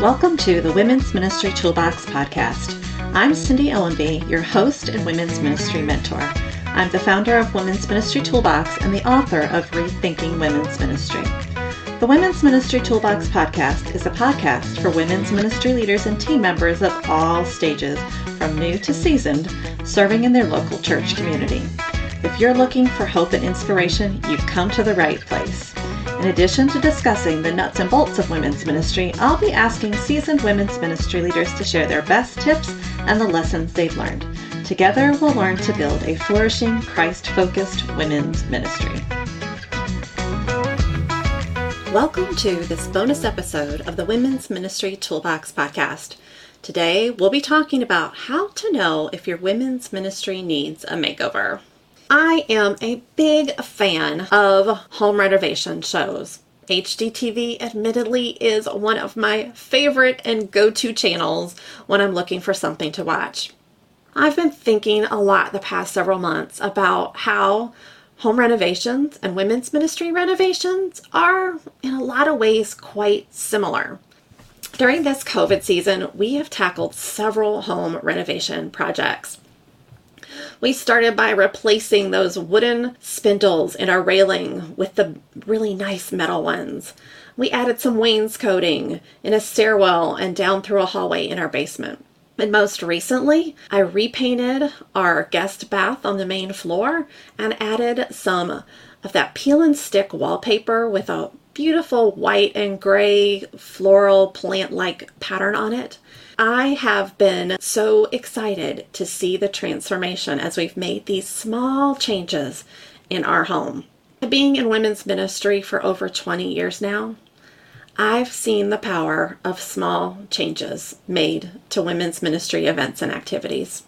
Welcome to the Women's Ministry Toolbox podcast. I'm Cindy Ellenby, your host and Women's Ministry Mentor. I'm the founder of Women's Ministry Toolbox and the author of Rethinking Women's Ministry. The Women's Ministry Toolbox podcast is a podcast for women's ministry leaders and team members of all stages, from new to seasoned, serving in their local church community. If you're looking for hope and inspiration, you've come to the right place. In addition to discussing the nuts and bolts of women's ministry, I'll be asking seasoned women's ministry leaders to share their best tips and the lessons they've learned. Together, we'll learn to build a flourishing, Christ focused women's ministry. Welcome to this bonus episode of the Women's Ministry Toolbox podcast. Today, we'll be talking about how to know if your women's ministry needs a makeover. I am a big fan of home renovation shows. HGTV admittedly is one of my favorite and go to channels when I'm looking for something to watch. I've been thinking a lot the past several months about how home renovations and women's ministry renovations are, in a lot of ways, quite similar. During this COVID season, we have tackled several home renovation projects. We started by replacing those wooden spindles in our railing with the really nice metal ones. We added some wainscoting in a stairwell and down through a hallway in our basement. And most recently, I repainted our guest bath on the main floor and added some of that peel and stick wallpaper with a beautiful white and gray floral plant like pattern on it. I have been so excited to see the transformation as we've made these small changes in our home. Being in women's ministry for over 20 years now, I've seen the power of small changes made to women's ministry events and activities.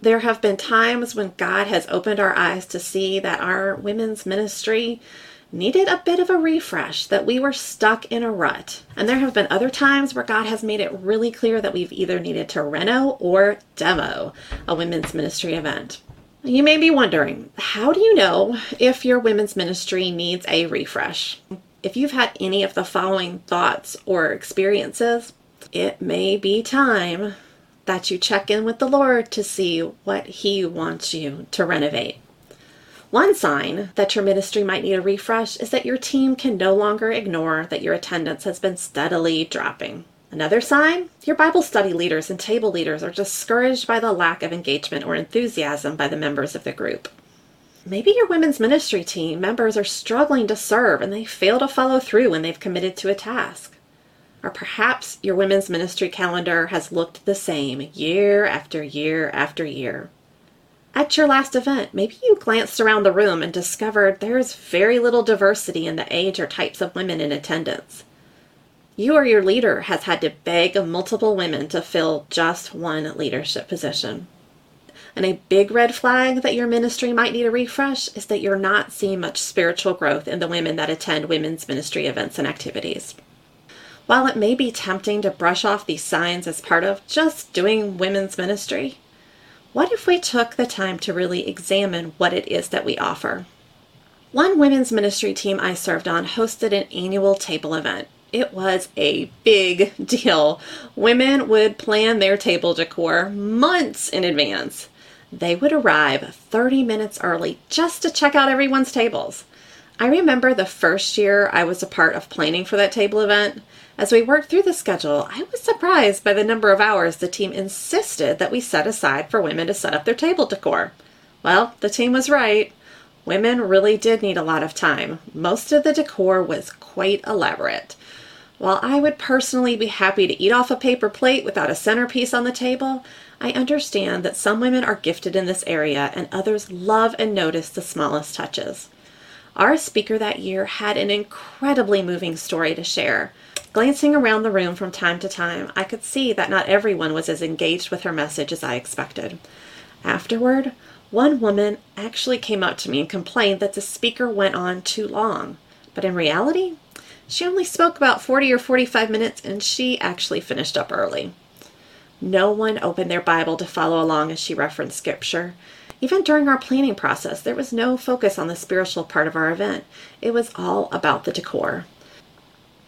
There have been times when God has opened our eyes to see that our women's ministry needed a bit of a refresh, that we were stuck in a rut. And there have been other times where God has made it really clear that we've either needed to reno or demo a women's ministry event. You may be wondering, how do you know if your women's ministry needs a refresh? If you've had any of the following thoughts or experiences, it may be time that you check in with the Lord to see what He wants you to renovate. One sign that your ministry might need a refresh is that your team can no longer ignore that your attendance has been steadily dropping. Another sign, your Bible study leaders and table leaders are discouraged by the lack of engagement or enthusiasm by the members of the group. Maybe your women's ministry team members are struggling to serve and they fail to follow through when they've committed to a task. Or perhaps your women's ministry calendar has looked the same year after year after year. At your last event, maybe you glanced around the room and discovered there is very little diversity in the age or types of women in attendance. You or your leader has had to beg multiple women to fill just one leadership position. And a big red flag that your ministry might need a refresh is that you're not seeing much spiritual growth in the women that attend women's ministry events and activities. While it may be tempting to brush off these signs as part of just doing women's ministry, what if we took the time to really examine what it is that we offer? One women's ministry team I served on hosted an annual table event. It was a big deal. Women would plan their table decor months in advance. They would arrive 30 minutes early just to check out everyone's tables. I remember the first year I was a part of planning for that table event. As we worked through the schedule, I was surprised by the number of hours the team insisted that we set aside for women to set up their table decor. Well, the team was right. Women really did need a lot of time. Most of the decor was quite elaborate. While I would personally be happy to eat off a paper plate without a centerpiece on the table, I understand that some women are gifted in this area and others love and notice the smallest touches. Our speaker that year had an incredibly moving story to share. Glancing around the room from time to time, I could see that not everyone was as engaged with her message as I expected. Afterward, one woman actually came up to me and complained that the speaker went on too long. But in reality, she only spoke about 40 or 45 minutes and she actually finished up early. No one opened their Bible to follow along as she referenced scripture. Even during our planning process, there was no focus on the spiritual part of our event. It was all about the decor.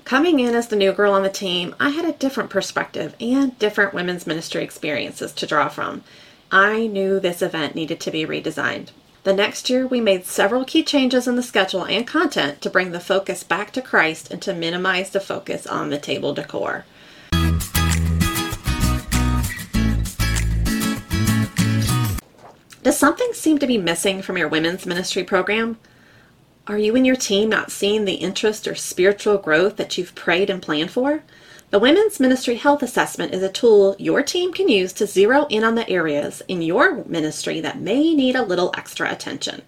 Coming in as the new girl on the team, I had a different perspective and different women's ministry experiences to draw from. I knew this event needed to be redesigned. The next year, we made several key changes in the schedule and content to bring the focus back to Christ and to minimize the focus on the table decor. Does something seem to be missing from your women's ministry program? Are you and your team not seeing the interest or spiritual growth that you've prayed and planned for? The Women's Ministry Health Assessment is a tool your team can use to zero in on the areas in your ministry that may need a little extra attention.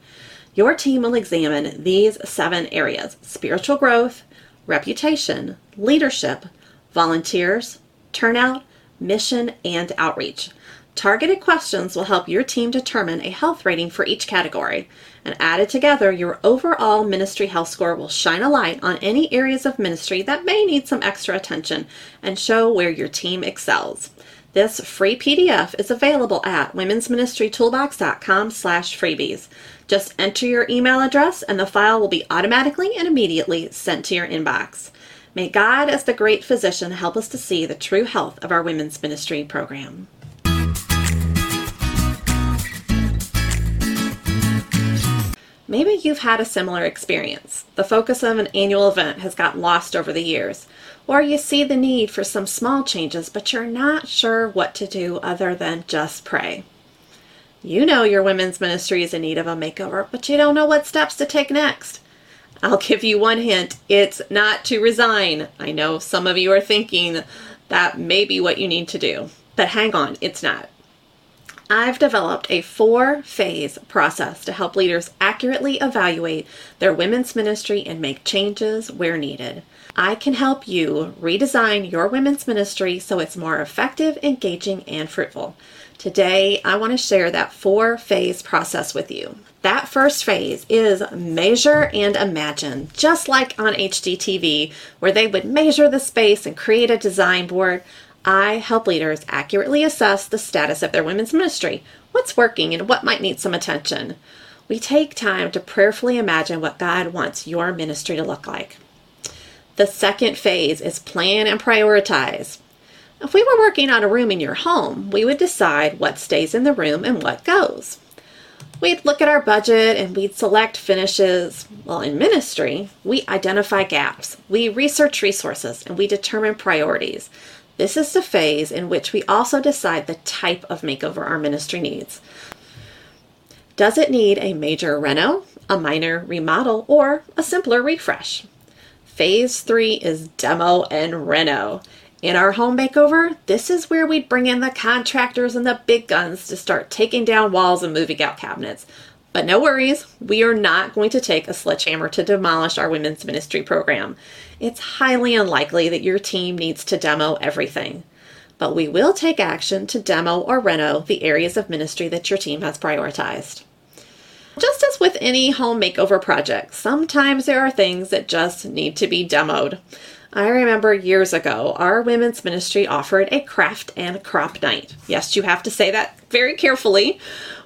Your team will examine these seven areas spiritual growth, reputation, leadership, volunteers, turnout, mission, and outreach. Targeted questions will help your team determine a health rating for each category. And added together, your overall ministry health score will shine a light on any areas of ministry that may need some extra attention and show where your team excels. This free PDF is available at womensministrytoolbox.com slash freebies. Just enter your email address and the file will be automatically and immediately sent to your inbox. May God, as the great physician, help us to see the true health of our women's ministry program. Maybe you've had a similar experience. The focus of an annual event has gotten lost over the years, or you see the need for some small changes, but you're not sure what to do other than just pray. You know your women's ministry is in need of a makeover, but you don't know what steps to take next. I'll give you one hint it's not to resign. I know some of you are thinking that may be what you need to do, but hang on, it's not. I've developed a four phase process to help leaders accurately evaluate their women's ministry and make changes where needed. I can help you redesign your women's ministry so it's more effective, engaging, and fruitful. Today, I want to share that four phase process with you. That first phase is measure and imagine, just like on HGTV, where they would measure the space and create a design board. I help leaders accurately assess the status of their women's ministry, what's working, and what might need some attention. We take time to prayerfully imagine what God wants your ministry to look like. The second phase is plan and prioritize. If we were working on a room in your home, we would decide what stays in the room and what goes. We'd look at our budget and we'd select finishes. Well, in ministry, we identify gaps, we research resources, and we determine priorities. This is the phase in which we also decide the type of makeover our ministry needs. Does it need a major reno, a minor remodel, or a simpler refresh? Phase three is demo and reno. In our home makeover, this is where we bring in the contractors and the big guns to start taking down walls and moving out cabinets. But no worries, we are not going to take a sledgehammer to demolish our women's ministry program. It's highly unlikely that your team needs to demo everything. But we will take action to demo or reno the areas of ministry that your team has prioritized. Just as with any home makeover project, sometimes there are things that just need to be demoed. I remember years ago, our women's ministry offered a craft and crop night. Yes, you have to say that very carefully.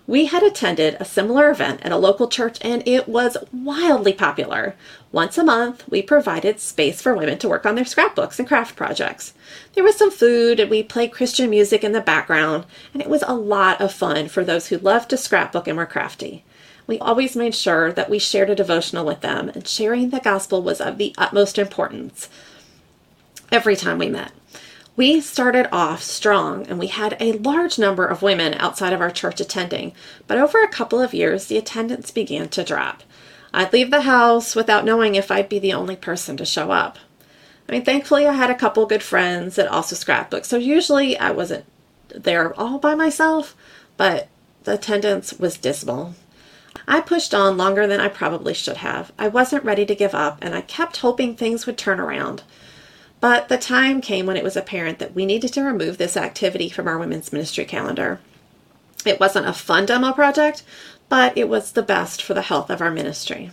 We had attended a similar event at a local church and it was wildly popular. Once a month, we provided space for women to work on their scrapbooks and craft projects. There was some food and we played Christian music in the background, and it was a lot of fun for those who loved to scrapbook and were crafty. We always made sure that we shared a devotional with them, and sharing the gospel was of the utmost importance every time we met. We started off strong and we had a large number of women outside of our church attending, but over a couple of years, the attendance began to drop. I'd leave the house without knowing if I'd be the only person to show up. I mean, thankfully, I had a couple good friends that also scrapbook, so usually I wasn't there all by myself, but the attendance was dismal. I pushed on longer than I probably should have. I wasn't ready to give up, and I kept hoping things would turn around. But the time came when it was apparent that we needed to remove this activity from our women's ministry calendar. It wasn't a fun demo project, but it was the best for the health of our ministry.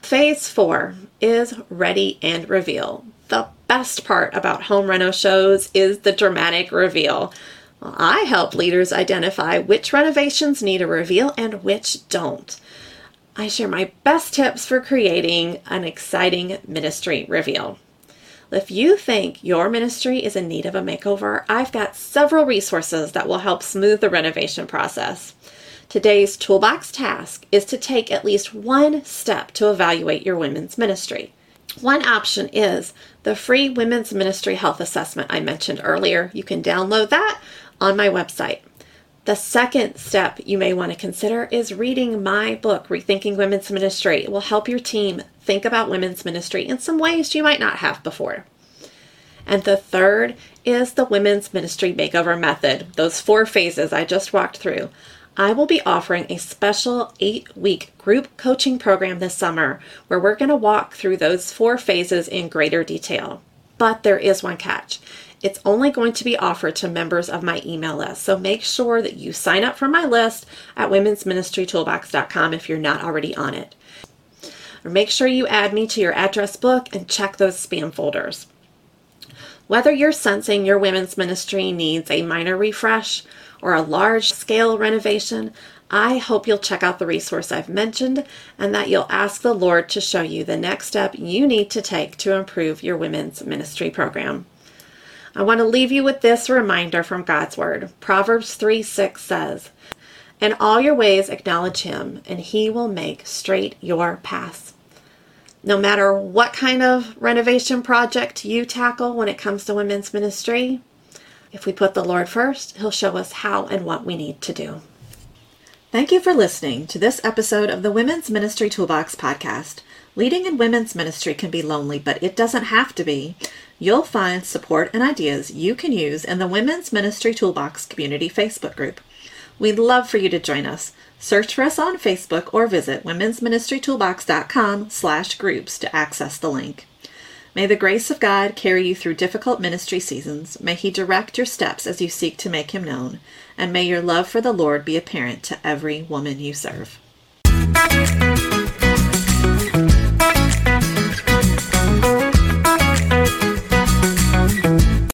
Phase four is ready and reveal. The best part about home reno shows is the dramatic reveal. I help leaders identify which renovations need a reveal and which don't. I share my best tips for creating an exciting ministry reveal. If you think your ministry is in need of a makeover, I've got several resources that will help smooth the renovation process. Today's toolbox task is to take at least one step to evaluate your women's ministry. One option is the free Women's Ministry Health Assessment I mentioned earlier. You can download that on my website. The second step you may want to consider is reading my book, Rethinking Women's Ministry. It will help your team think about women's ministry in some ways you might not have before. And the third is the Women's Ministry Makeover Method, those four phases I just walked through. I will be offering a special eight week group coaching program this summer where we're going to walk through those four phases in greater detail. But there is one catch. It's only going to be offered to members of my email list. So make sure that you sign up for my list at womensministrytoolbox.com if you're not already on it. Or make sure you add me to your address book and check those spam folders. Whether you're sensing your women's ministry needs a minor refresh or a large scale renovation, I hope you'll check out the resource I've mentioned and that you'll ask the Lord to show you the next step you need to take to improve your women's ministry program. I want to leave you with this reminder from God's Word. Proverbs 3 6 says, In all your ways acknowledge Him, and He will make straight your paths. No matter what kind of renovation project you tackle when it comes to women's ministry, if we put the Lord first, He'll show us how and what we need to do. Thank you for listening to this episode of the Women's Ministry Toolbox podcast. Leading in women's ministry can be lonely, but it doesn't have to be. You'll find support and ideas you can use in the Women's Ministry Toolbox Community Facebook group. We'd love for you to join us. Search for us on Facebook or visit womensministrytoolbox.com slash groups to access the link. May the grace of God carry you through difficult ministry seasons. May He direct your steps as you seek to make Him known. And may your love for the Lord be apparent to every woman you serve.